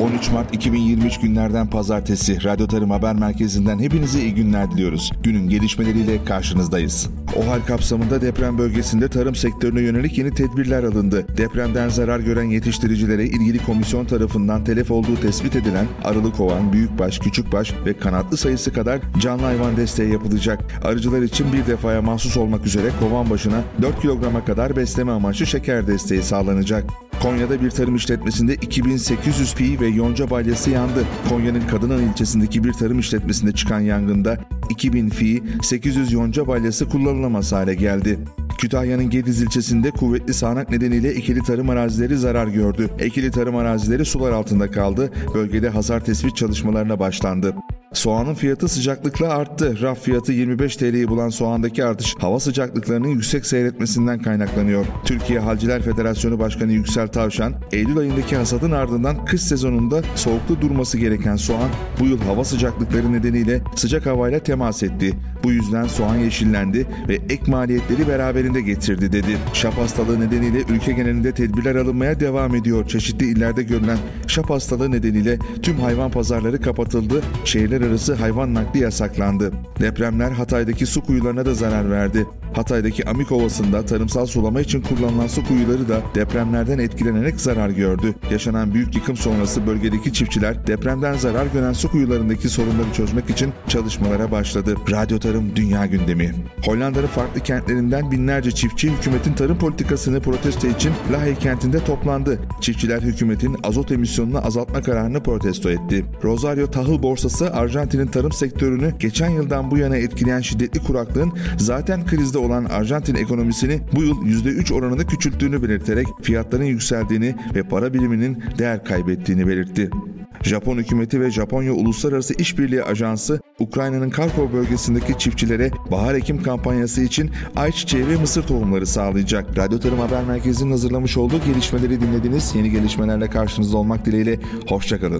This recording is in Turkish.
13 Mart 2023 günlerden pazartesi Radyo Tarım Haber Merkezi'nden hepinize iyi günler diliyoruz. Günün gelişmeleriyle karşınızdayız. OHAL kapsamında deprem bölgesinde tarım sektörüne yönelik yeni tedbirler alındı. Depremden zarar gören yetiştiricilere ilgili komisyon tarafından telef olduğu tespit edilen arılı kovan, büyükbaş, küçükbaş ve kanatlı sayısı kadar canlı hayvan desteği yapılacak. Arıcılar için bir defaya mahsus olmak üzere kovan başına 4 kilograma kadar besleme amaçlı şeker desteği sağlanacak. Konya'da bir tarım işletmesinde 2800 pi ve yonca balyası yandı. Konya'nın Kadınan ilçesindeki bir tarım işletmesinde çıkan yangında 2000 fi, 800 yonca balyası kullanılamaz hale geldi. Kütahya'nın Gediz ilçesinde kuvvetli sağanak nedeniyle ekili tarım arazileri zarar gördü. Ekili tarım arazileri sular altında kaldı. Bölgede hasar tespit çalışmalarına başlandı. Soğanın fiyatı sıcaklıkla arttı. Raf fiyatı 25 TL'yi bulan soğandaki artış hava sıcaklıklarının yüksek seyretmesinden kaynaklanıyor. Türkiye Halciler Federasyonu Başkanı Yüksel Tavşan, Eylül ayındaki hasadın ardından kış sezonunda soğukta durması gereken soğan bu yıl hava sıcaklıkları nedeniyle sıcak havayla temas etti. Bu yüzden soğan yeşillendi ve ek maliyetleri beraberinde getirdi dedi. Şap hastalığı nedeniyle ülke genelinde tedbirler alınmaya devam ediyor. Çeşitli illerde görülen şap hastalığı nedeniyle tüm hayvan pazarları kapatıldı. Şehirler arası hayvan nakli yasaklandı. Depremler Hatay'daki su kuyularına da zarar verdi. Hatay'daki Amik Ovası'nda tarımsal sulama için kullanılan su kuyuları da depremlerden etkilenerek zarar gördü. Yaşanan büyük yıkım sonrası bölgedeki çiftçiler depremden zarar gören su kuyularındaki sorunları çözmek için çalışmalara başladı. Radyo Tarım Dünya Gündemi Hollanda'nın farklı kentlerinden binlerce çiftçi hükümetin tarım politikasını protesto için Lahey kentinde toplandı. Çiftçiler hükümetin azot emisyonunu azaltma kararını protesto etti. Rosario Tahıl Borsası Arjantin'in tarım sektörünü geçen yıldan bu yana etkileyen şiddetli kuraklığın zaten krizde olan Arjantin ekonomisini bu yıl %3 oranında küçülttüğünü belirterek fiyatların yükseldiğini ve para biriminin değer kaybettiğini belirtti. Japon hükümeti ve Japonya Uluslararası İşbirliği Ajansı Ukrayna'nın Karkov bölgesindeki çiftçilere bahar ekim kampanyası için ayçiçeği ve mısır tohumları sağlayacak. Radyo Tarım Haber Merkezi'nin hazırlamış olduğu gelişmeleri dinlediniz. Yeni gelişmelerle karşınızda olmak dileğiyle. Hoşçakalın.